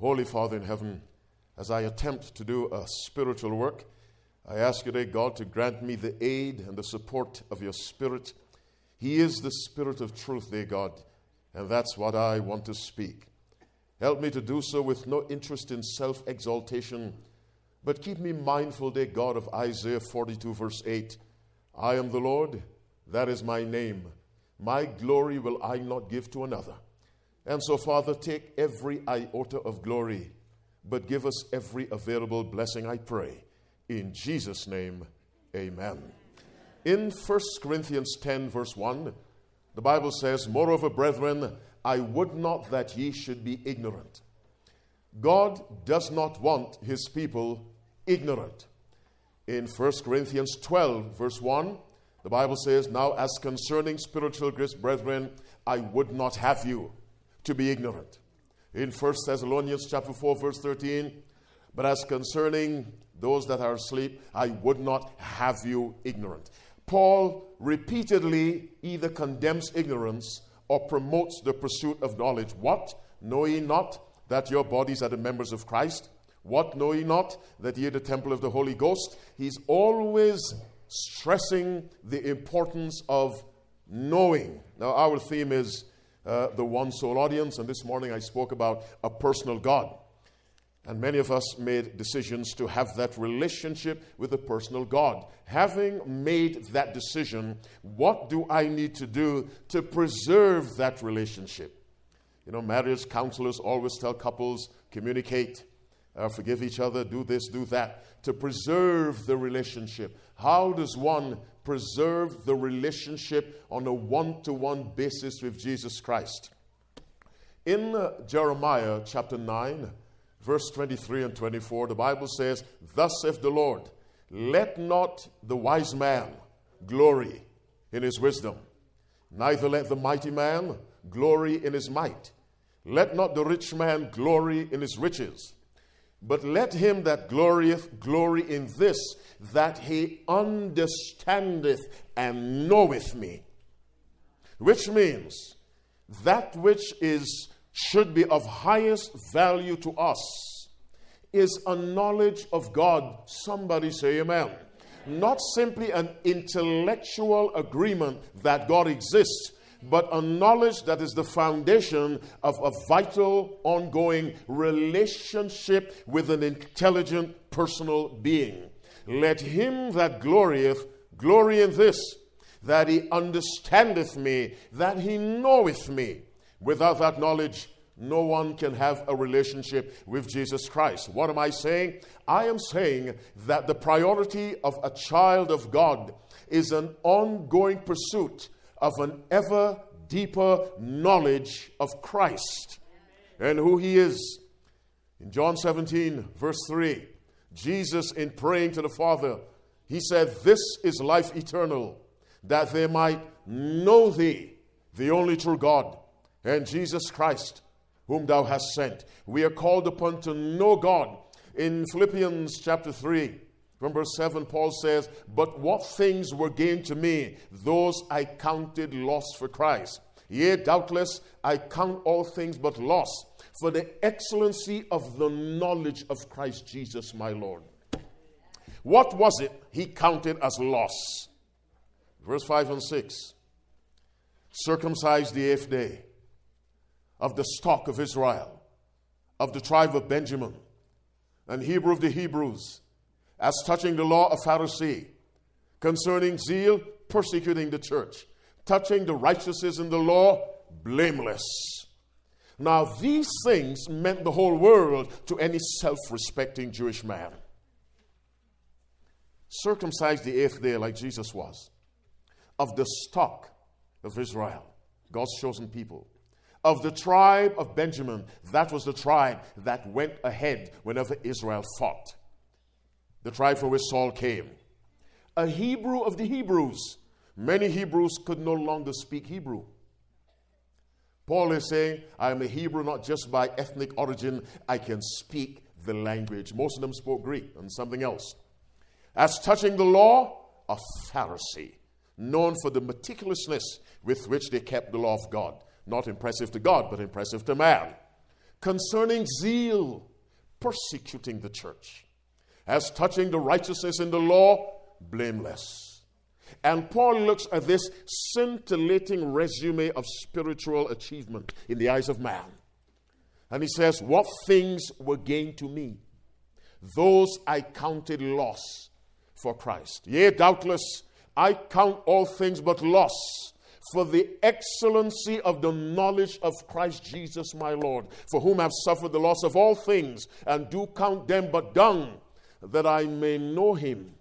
Holy Father in heaven, as I attempt to do a spiritual work, I ask you today, God, to grant me the aid and the support of your Spirit. He is the Spirit of truth, dear God, and that's what I want to speak. Help me to do so with no interest in self exaltation, but keep me mindful, dear God, of Isaiah 42, verse 8. I am the Lord, that is my name. My glory will I not give to another. And so, Father, take every iota of glory, but give us every available blessing, I pray. In Jesus' name, amen. In 1 Corinthians 10, verse 1, the Bible says, Moreover, brethren, I would not that ye should be ignorant. God does not want his people ignorant. In 1 Corinthians 12, verse 1, the Bible says, Now as concerning spiritual gifts, brethren, I would not have you to be ignorant. In 1 Thessalonians chapter 4, verse 13, but as concerning those that are asleep, I would not have you ignorant. Paul repeatedly either condemns ignorance or promotes the pursuit of knowledge. What? Know ye not that your bodies are the members of Christ? What know ye not that ye are the temple of the Holy Ghost? He's always stressing the importance of knowing. Now, our theme is uh, the one soul audience, and this morning I spoke about a personal God. And many of us made decisions to have that relationship with a personal God. Having made that decision, what do I need to do to preserve that relationship? You know, marriage counselors always tell couples communicate, uh, forgive each other, do this, do that, to preserve the relationship. How does one preserve the relationship on a one to one basis with Jesus Christ? In uh, Jeremiah chapter 9, verse 23 and 24, the Bible says, Thus saith the Lord, let not the wise man glory in his wisdom, neither let the mighty man glory in his might. Let not the rich man glory in his riches, but let him that glorieth glory in this, that he understandeth and knoweth me. Which means that which is should be of highest value to us is a knowledge of God. Somebody say amen. Not simply an intellectual agreement that God exists, but a knowledge that is the foundation of a vital, ongoing relationship with an intelligent, personal being. Let him that glorieth glory in this, that he understandeth me, that he knoweth me. Without that knowledge, no one can have a relationship with Jesus Christ. What am I saying? I am saying that the priority of a child of God is an ongoing pursuit of an ever deeper knowledge of Christ and who He is. In John 17, verse 3, Jesus, in praying to the Father, He said, This is life eternal, that they might know Thee, the only true God and Jesus Christ, whom thou hast sent. We are called upon to know God. In Philippians chapter 3, from verse 7, Paul says, But what things were gained to me, those I counted loss for Christ. Yea, doubtless, I count all things but loss for the excellency of the knowledge of Christ Jesus my Lord. What was it he counted as loss? Verse 5 and 6 circumcised the eighth day of the stock of Israel, of the tribe of Benjamin, and Hebrew of the Hebrews, as touching the law of Pharisee, concerning zeal, persecuting the church, touching the righteousness in the law, blameless. Now, these things meant the whole world to any self respecting Jewish man. Circumcised the eighth day, like Jesus was, of the stock of Israel, God's chosen people of the tribe of Benjamin. That was the tribe that went ahead whenever Israel fought. The tribe for which Saul came. A Hebrew of the Hebrews. Many Hebrews could no longer speak Hebrew. Paul is saying, I am a Hebrew not just by ethnic origin, I can speak the language. Most of them spoke Greek and something else. As touching the law, a Pharisee, known for the meticulousness with which they kept the law of God. Not impressive to God, but impressive to man. concerning zeal, persecuting the church. As touching the righteousness in the law, blameless. And Paul looks at this scintillating resume of spiritual achievement in the eyes of man. And he says, What things were gained to me? Those I counted loss for Christ. Yea, doubtless, I count all things but loss for the excellency of the knowledge of Christ Jesus my Lord, for whom I've suffered the loss of all things, and do count them but dung, that I may know him.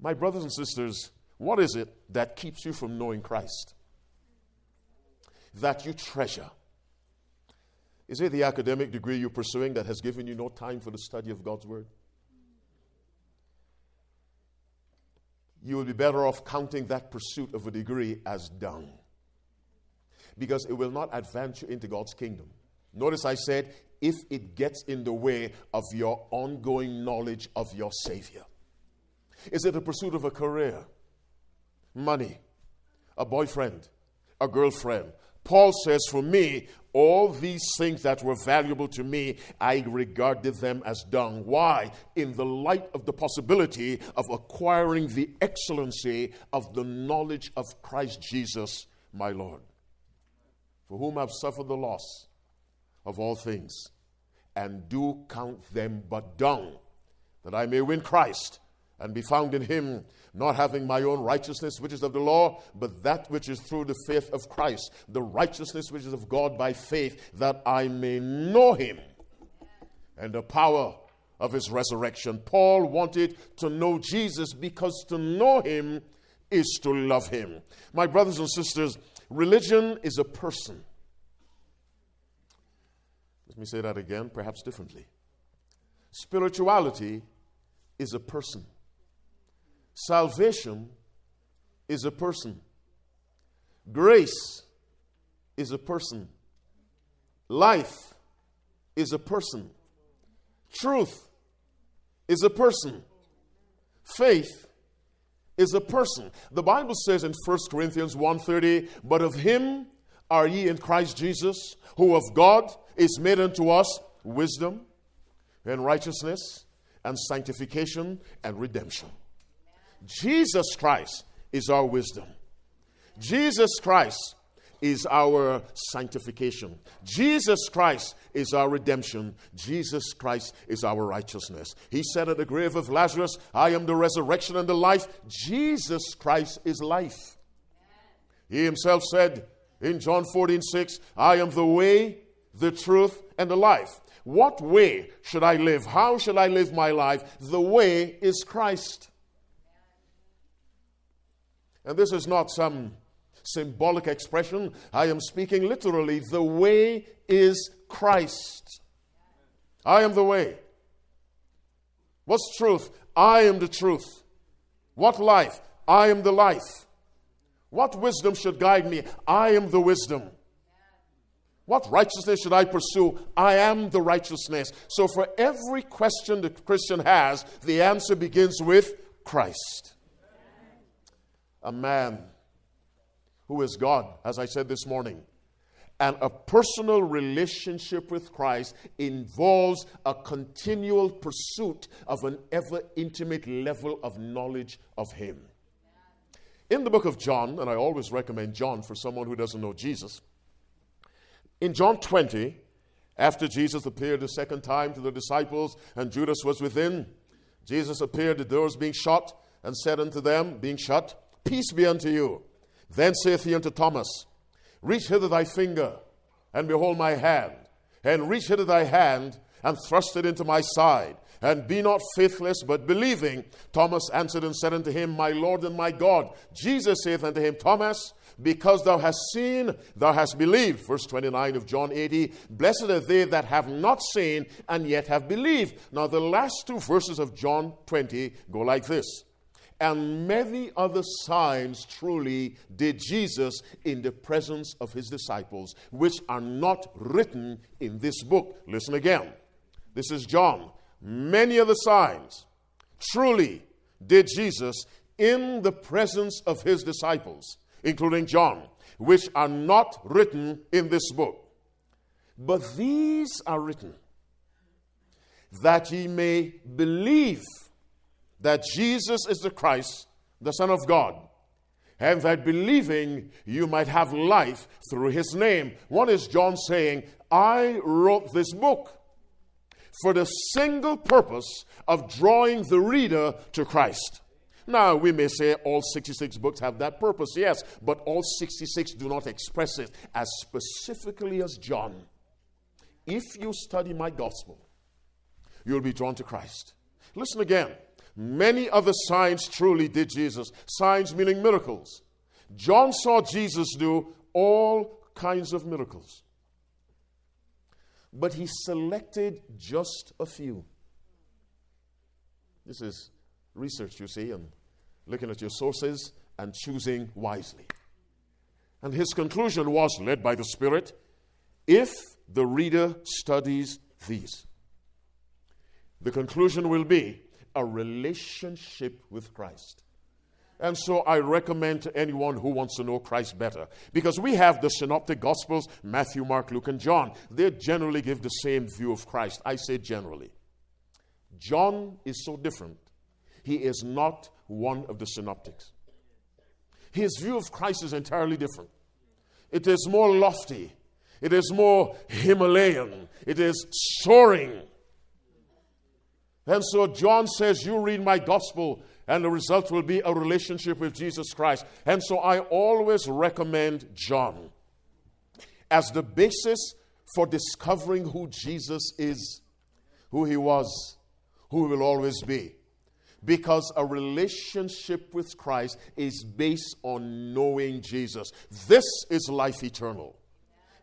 My brothers and sisters, what is it that keeps you from knowing Christ? That you treasure. Is it the academic degree you're pursuing that has given you no time for the study of God's Word? you will be better off counting that pursuit of a degree as dung. Because it will not advance you into God's kingdom. Notice I said, if it gets in the way of your ongoing knowledge of your Savior. Is it a pursuit of a career, money, a boyfriend, a girlfriend, Paul says, For me, all these things that were valuable to me, I regarded them as dung. Why? In the light of the possibility of acquiring the excellency of the knowledge of Christ Jesus, my Lord, for whom I've suffered the loss of all things, and do count them but dung, that I may win Christ and be found in him, not having my own righteousness, which is of the law, but that which is through the faith of Christ, the righteousness which is of God by faith, that I may know him and the power of his resurrection. Paul wanted to know Jesus because to know him is to love him. My brothers and sisters, religion is a person. Let me say that again, perhaps differently. Spirituality is a person. Salvation is a person. Grace is a person. Life is a person. Truth is a person. Faith is a person. The Bible says in 1 Corinthians 1:30, "But of him are ye in Christ Jesus, who of God is made unto us wisdom and righteousness and sanctification and redemption." Jesus Christ is our wisdom. Jesus Christ is our sanctification. Jesus Christ is our redemption. Jesus Christ is our righteousness. He said at the grave of Lazarus, I am the resurrection and the life. Jesus Christ is life. He himself said in John 14 6, I am the way, the truth, and the life. What way should I live? How should I live my life? The way is Christ. And this is not some symbolic expression. I am speaking literally. The way is Christ. I am the way. What's truth? I am the truth. What life? I am the life. What wisdom should guide me? I am the wisdom. What righteousness should I pursue? I am the righteousness. So, for every question the Christian has, the answer begins with Christ a man who is God, as I said this morning. And a personal relationship with Christ involves a continual pursuit of an ever intimate level of knowledge of Him. In the book of John, and I always recommend John for someone who doesn't know Jesus, in John 20, after Jesus appeared the second time to the disciples and Judas was within, Jesus appeared, the doors being shut, and said unto them, being shut, Peace be unto you. Then saith he unto Thomas, Reach hither thy finger, and behold my hand, and reach hither thy hand, and thrust it into my side, and be not faithless, but believing. Thomas answered and said unto him, My Lord and my God. Jesus saith unto him, Thomas, because thou hast seen, thou hast believed. Verse 29 of John 80. Blessed are they that have not seen and yet have believed. Now, the last two verses of John 20 go like this and many other signs truly did Jesus in the presence of his disciples, which are not written in this book. Listen again. This is John. Many other signs truly did Jesus in the presence of his disciples, including John, which are not written in this book. But these are written that ye may believe that Jesus is the Christ, the Son of God, and that believing you might have life through his name. One is John saying, I wrote this book for the single purpose of drawing the reader to Christ. Now, we may say all 66 books have that purpose, yes, but all 66 do not express it as specifically as John. If you study my gospel, you'll be drawn to Christ. Listen again. Many other signs truly did Jesus. Signs meaning miracles. John saw Jesus do all kinds of miracles. But he selected just a few. This is research, you see, and looking at your sources and choosing wisely. And his conclusion was, led by the Spirit, if the reader studies these, the conclusion will be a relationship with Christ. And so I recommend to anyone who wants to know Christ better, because we have the synoptic gospels Matthew, Mark, Luke, and John. They generally give the same view of Christ. I say generally. John is so different. He is not one of the synoptics. His view of Christ is entirely different. It is more lofty, it is more Himalayan, it is soaring. And so John says, You read my gospel, and the result will be a relationship with Jesus Christ. And so I always recommend John as the basis for discovering who Jesus is, who he was, who he will always be. Because a relationship with Christ is based on knowing Jesus. This is life eternal,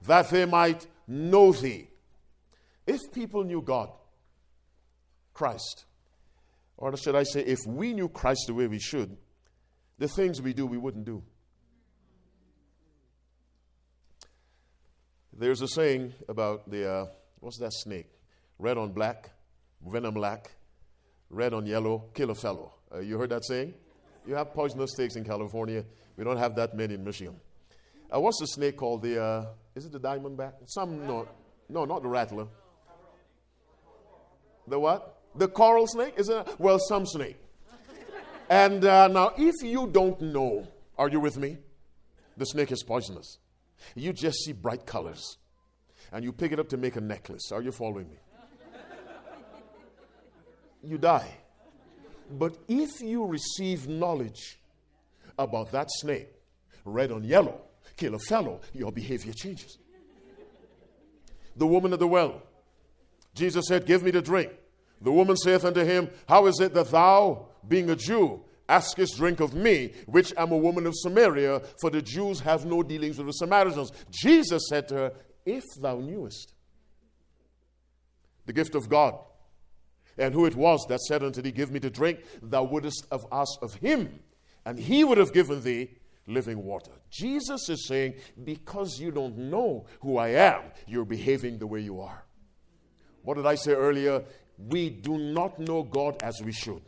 that they might know thee. If people knew God, Christ. Or should I say, if we knew Christ the way we should, the things we do, we wouldn't do. There's a saying about the, uh, what's that snake? Red on black, venom black, red on yellow, kill a fellow. Uh, you heard that saying? You have poisonous snakes in California. We don't have that many in Michigan. Uh, what's the snake called? The, uh, is it the diamondback? Some, no, no, not the rattler. The what? The coral snake? Is it? Well, some snake. And uh, now, if you don't know, are you with me? The snake is poisonous. You just see bright colors and you pick it up to make a necklace. Are you following me? You die. But if you receive knowledge about that snake, red on yellow, kill a fellow, your behavior changes. The woman at the well, Jesus said, Give me to drink. The woman saith unto him, How is it that thou, being a Jew, askest drink of me, which am a woman of Samaria? For the Jews have no dealings with the Samaritans. Jesus said to her, If thou knewest the gift of God, and who it was that said unto thee, Give me to drink, thou wouldest have asked of him, and he would have given thee living water. Jesus is saying, Because you don't know who I am, you're behaving the way you are. What did I say earlier? we do not know God as we should.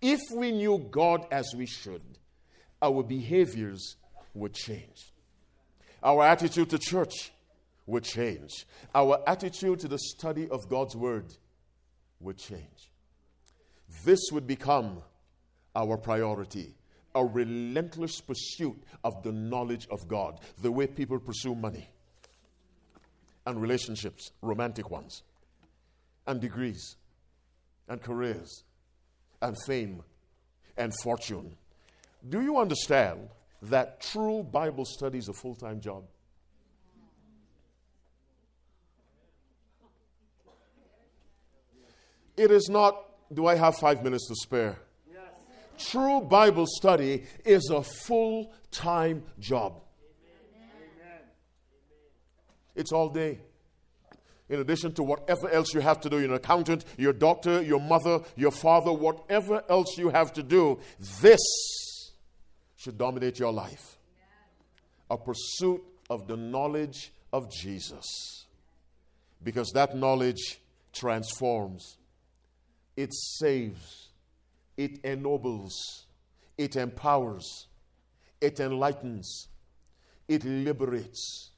If we knew God as we should, our behaviors would change. Our attitude to church would change. Our attitude to the study of God's Word would change. This would become our priority a relentless pursuit of the knowledge of God, the way people pursue money and relationships, romantic ones and degrees and careers and fame and fortune. Do you understand that true Bible study is a full time job? It is not, do I have five minutes to spare? Yes. True Bible study is a full time job. Amen. It's all day in addition to whatever else you have to do, you're an accountant, your doctor, your mother, your father, whatever else you have to do, this should dominate your life. A pursuit of the knowledge of Jesus. Because that knowledge transforms, it saves, it ennobles, it empowers, it enlightens, it liberates,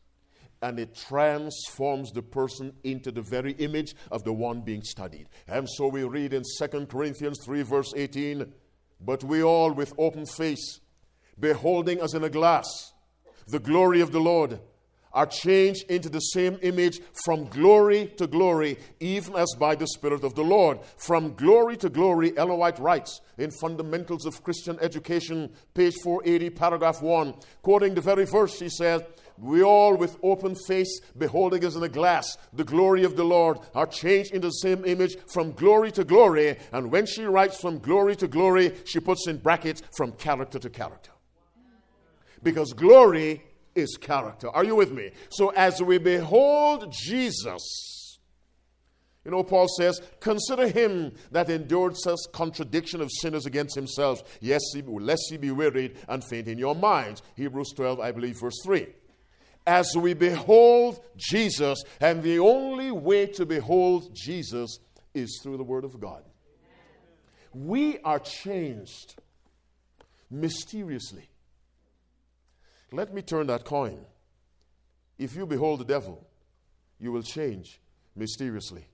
and it transforms the person into the very image of the one being studied. And so we read in 2 Corinthians 3, verse 18 But we all, with open face, beholding as in a glass the glory of the Lord, are changed into the same image from glory to glory, even as by the Spirit of the Lord. From glory to glory, Ellen White writes in Fundamentals of Christian Education, page 480, paragraph 1, quoting the very verse, she says, we all, with open face, beholding as in a glass the glory of the Lord, are changed into the same image from glory to glory. And when she writes from glory to glory, she puts in brackets from character to character. Because glory is character. Are you with me? So as we behold Jesus, you know, Paul says, Consider him that endured such contradiction of sinners against himself, yes, lest he be wearied and faint in your minds. Hebrews 12, I believe, verse 3 as we behold Jesus, and the only way to behold Jesus is through the Word of God. We are changed mysteriously. Let me turn that coin. If you behold the devil, you will change mysteriously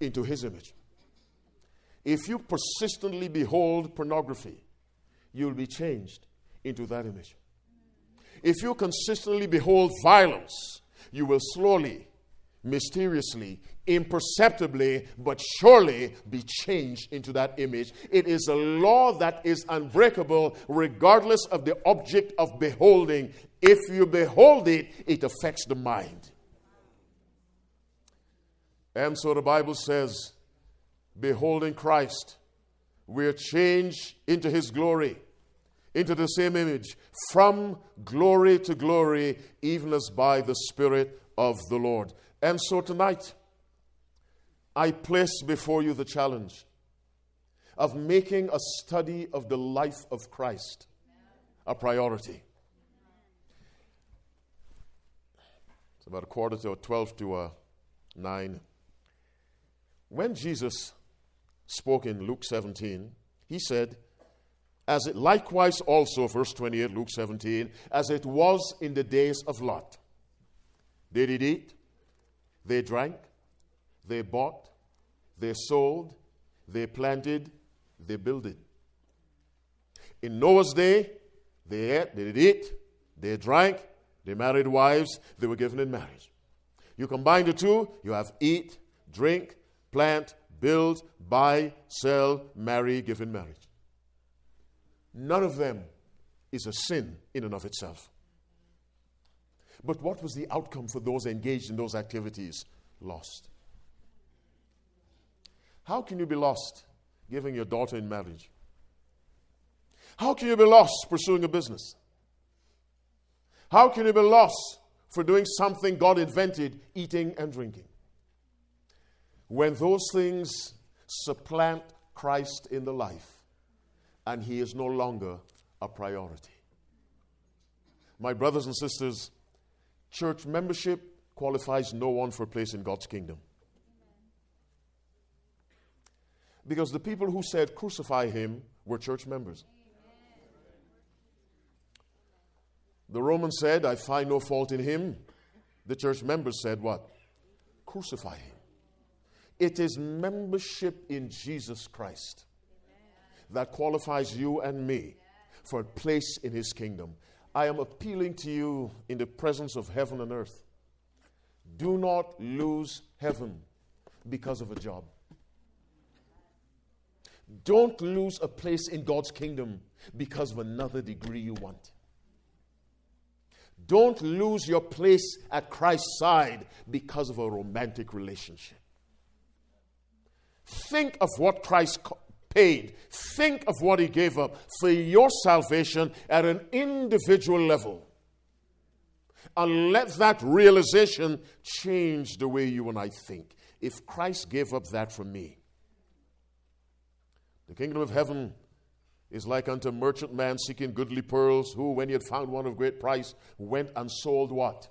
into his image. If you persistently behold pornography, you will be changed into that image. If you consistently behold violence, you will slowly, mysteriously, imperceptibly, but surely be changed into that image. It is a law that is unbreakable regardless of the object of beholding. If you behold it, it affects the mind. And so the Bible says, beholding Christ, we're changed into his glory into the same image from glory to glory, even as by the Spirit of the Lord. And so tonight, I place before you the challenge of making a study of the life of Christ a priority. It's about a quarter to 12 to uh, 9. When Jesus spoke in Luke 17, he said, as it likewise also, verse 28, Luke 17, as it was in the days of Lot. They did eat, they drank, they bought, they sold, they planted, they builded. In Noah's day, they ate, they did eat, they drank, they married wives, they were given in marriage. You combine the two, you have eat, drink, plant, build, buy, sell, marry, give in marriage. None of them is a sin in and of itself. But what was the outcome for those engaged in those activities? Lost. How can you be lost giving your daughter in marriage? How can you be lost pursuing a business? How can you be lost for doing something God invented, eating and drinking? When those things supplant Christ in the life, and he is no longer a priority. My brothers and sisters, church membership qualifies no one for a place in God's kingdom. Because the people who said crucify him were church members. The Romans said, I find no fault in him. The church members said, What? Crucify him. It is membership in Jesus Christ that qualifies you and me for a place in His kingdom. I am appealing to you in the presence of heaven and earth. Do not lose heaven because of a job. Don't lose a place in God's kingdom because of another degree you want. Don't lose your place at Christ's side because of a romantic relationship. Think of what Christ paid. Think of what he gave up for your salvation at an individual level. And let that realization change the way you and I think. If Christ gave up that for me, the kingdom of heaven is like unto a merchant man seeking goodly pearls, who, when he had found one of great price, went and sold what?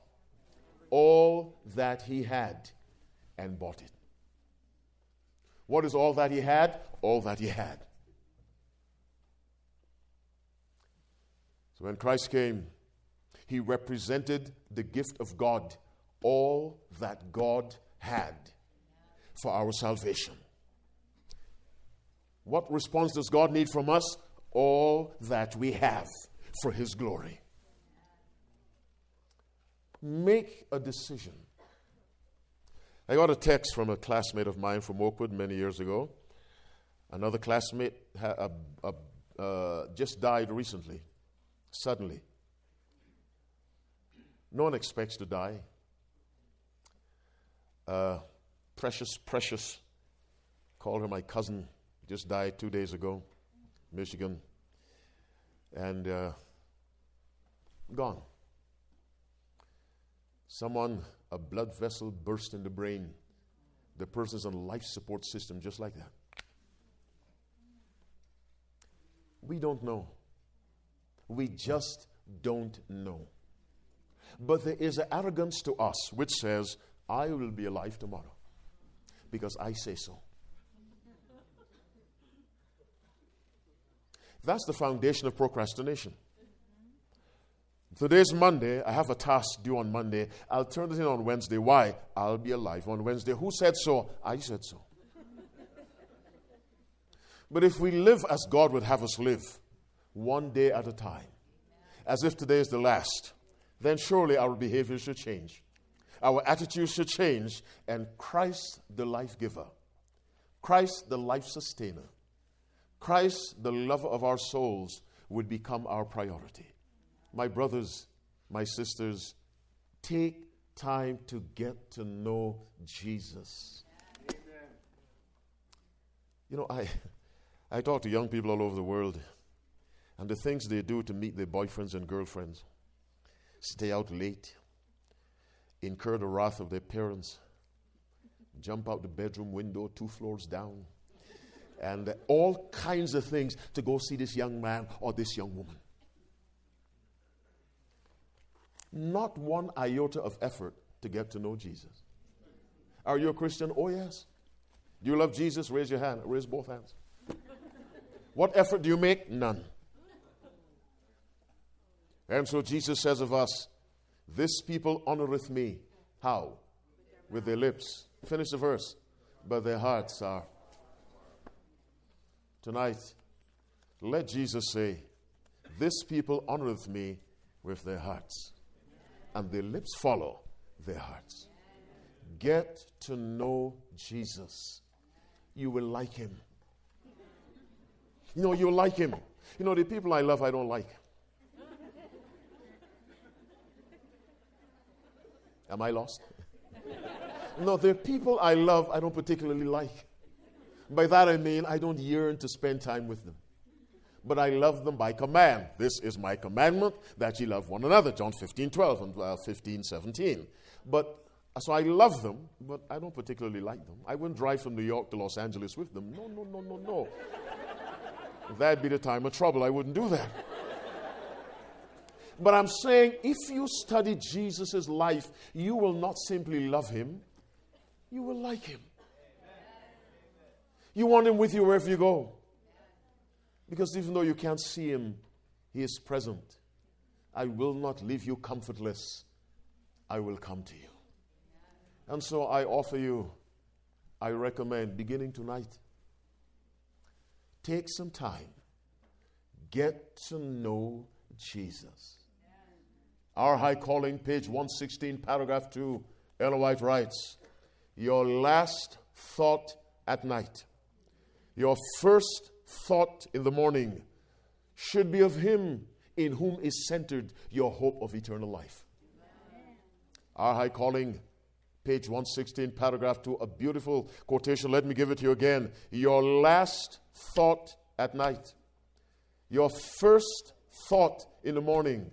All that he had and bought it. What is all that he had? All that he had. So when Christ came, He represented the gift of God, all that God had for our salvation. What response does God need from us? All that we have for His glory. Make a decision. I got a text from a classmate of mine from Oakwood many years ago. Another classmate ha- uh, uh, just died recently, suddenly. No one expects to die. Uh, precious, precious, called her my cousin, just died two days ago, Michigan. And uh, gone. Someone, a blood vessel burst in the brain. The person's on life support system just like that. We don't know. We just don't know. But there is an arrogance to us which says, I will be alive tomorrow because I say so. That's the foundation of procrastination. Today's Monday. I have a task due on Monday. I'll turn it in on Wednesday. Why? I'll be alive on Wednesday. Who said so? I said so. but if we live as God would have us live, one day at a time, as if today is the last, then surely our behavior should change. Our attitude should change, and Christ, the life giver, Christ, the life sustainer, Christ, the lover of our souls, would become our priority. My brothers, my sisters, take time to get to know Jesus. Amen. You know, I, I talk to young people all over the world, and the things they do to meet their boyfriends and girlfriends stay out late, incur the wrath of their parents, jump out the bedroom window two floors down, and all kinds of things to go see this young man or this young woman. Not one iota of effort to get to know Jesus. Are you a Christian? Oh, yes. Do you love Jesus? Raise your hand. Raise both hands. what effort do you make? None. And so Jesus says of us, This people honoreth me. How? With their lips. Finish the verse. But their hearts are. Tonight, let Jesus say, This people honoreth me with their hearts and their lips follow their hearts. Get to know Jesus. You will like him. You know, you'll like him. You know, the people I love, I don't like. Am I lost? no, the people I love, I don't particularly like. By that I mean, I don't yearn to spend time with them but I love them by command. This is my commandment that ye love one another. John 15, 12 and uh, 15, 17. But so I love them, but I don't particularly like them. I wouldn't drive from New York to Los Angeles with them. No, no, no, no, no. That'd be the time of trouble. I wouldn't do that. But I'm saying if you study Jesus' life, you will not simply love him, you will like him. You want him with you wherever you go. Because even though you can't see him, he is present. I will not leave you comfortless. I will come to you. And so I offer you, I recommend beginning tonight, take some time, get to know Jesus. Our High Calling, page 116, paragraph 2, Ellen White writes, Your last thought at night, your first thought in the morning should be of Him in whom is centered your hope of eternal life. Our high calling, page 116, paragraph 2, a beautiful quotation. Let me give it to you again. Your last thought at night, your first thought in the morning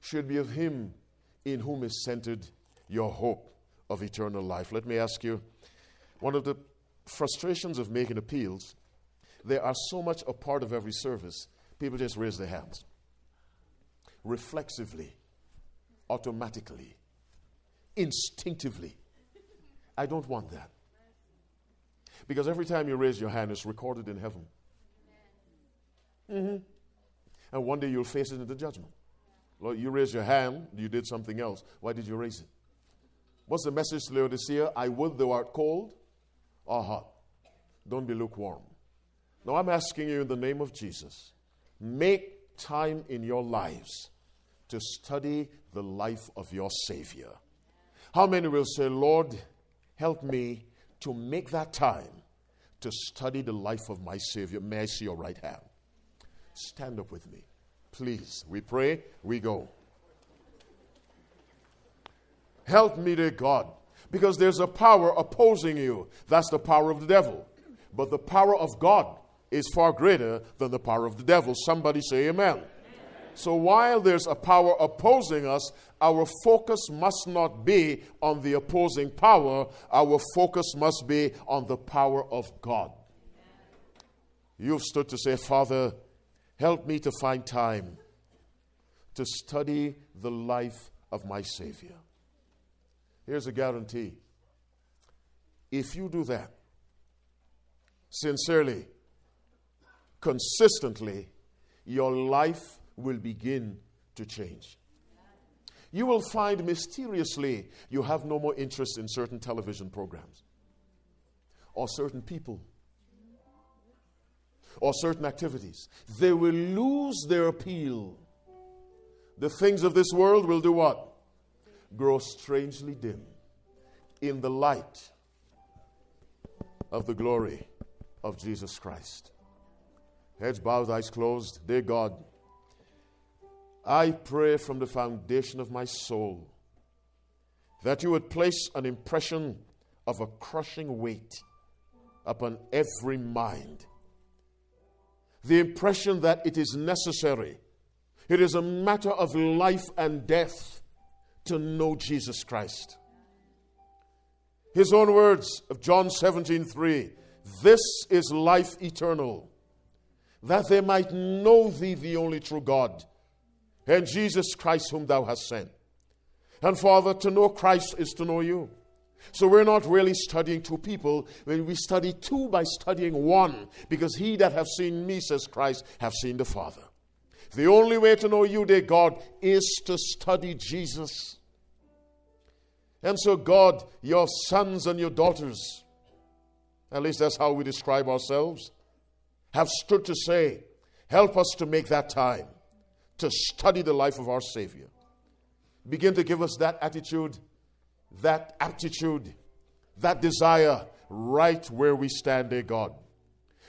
should be of Him in whom is centered your hope of eternal life. Let me ask you one of the frustrations of making appeals they are so much a part of every service, people just raise their hands. Reflexively, automatically, instinctively. I don't want that. Because every time you raise your hand, it's recorded in heaven. Mm-hmm. And one day you'll face it in the judgment. Lord, you raised your hand, you did something else. Why did you raise it? What's the message to Laodicea? I would thou art cold or hot. Don't be lukewarm. Now I'm asking you in the name of Jesus, make time in your lives to study the life of your Savior. How many will say, Lord, help me to make that time to study the life of my Savior? May I see your right hand? Stand up with me. Please. We pray, we go. Help me, dear God, because there's a power opposing you. That's the power of the devil. But the power of God is far greater than the power of the devil. Somebody say amen. amen. So while there's a power opposing us, our focus must not be on the opposing power, our focus must be on the power of God. You've stood to say, Father, help me to find time to study the life of my Savior. Here's a guarantee. If you do that sincerely, consistently, your life will begin to change. You will find mysteriously you have no more interest in certain television programs or certain people or certain activities. They will lose their appeal. The things of this world will do what? grow strangely dim in the light of the glory of Jesus Christ. Heads bowed, eyes closed. Dear God, I pray from the foundation of my soul that you would place an impression of a crushing weight upon every mind. The impression that it is necessary, it is a matter of life and death to know Jesus Christ. His own words of John 17 3 This is life eternal, that they might know thee, the only true God, and Jesus Christ, whom thou hast sent. And Father, to know Christ is to know you. So we're not really studying two people. When we study two by studying one, because he that have seen me, says Christ, have seen the Father. The only way to know you, dear God, is to study Jesus. And so, God, your sons and your daughters, at least that's how we describe ourselves, have stood to say, Help us to make that time to study the life of our Savior. Begin to give us that attitude, that aptitude, that desire right where we stand, dear God.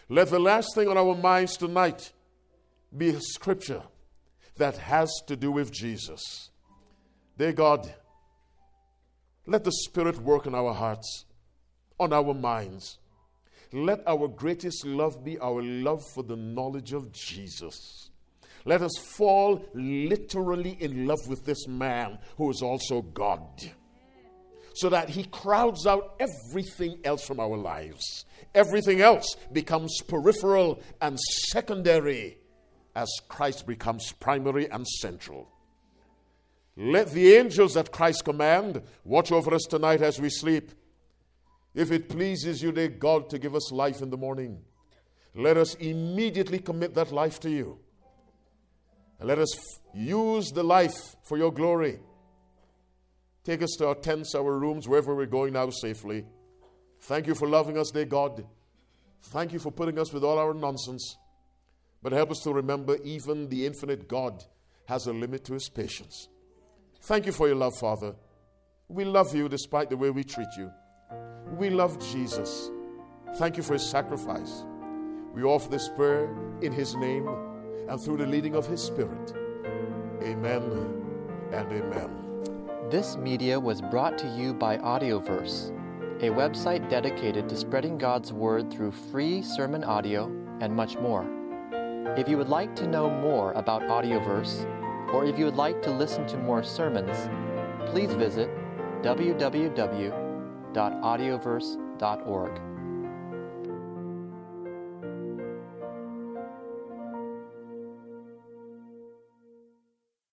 Let the last thing on our minds tonight be a scripture that has to do with Jesus. Dear God, let the Spirit work in our hearts, on our minds. Let our greatest love be our love for the knowledge of Jesus. Let us fall literally in love with this man who is also God, so that he crowds out everything else from our lives. Everything else becomes peripheral and secondary as Christ becomes primary and central. Let the angels that Christ command watch over us tonight as we sleep. If it pleases you, dear God, to give us life in the morning, let us immediately commit that life to you. And let us f- use the life for your glory. Take us to our tents, our rooms, wherever we're going now safely. Thank you for loving us, dear God. Thank you for putting us with all our nonsense. But help us to remember even the infinite God has a limit to his patience. Thank you for your love, Father. We love you despite the way we treat you. We love Jesus. Thank you for his sacrifice. We offer this prayer in his name and through the leading of his Spirit. Amen and amen. This media was brought to you by Audioverse, a website dedicated to spreading God's Word through free sermon audio and much more. If you would like to know more about Audioverse, or if you would like to listen to more sermons, please visit www.audioverse.org.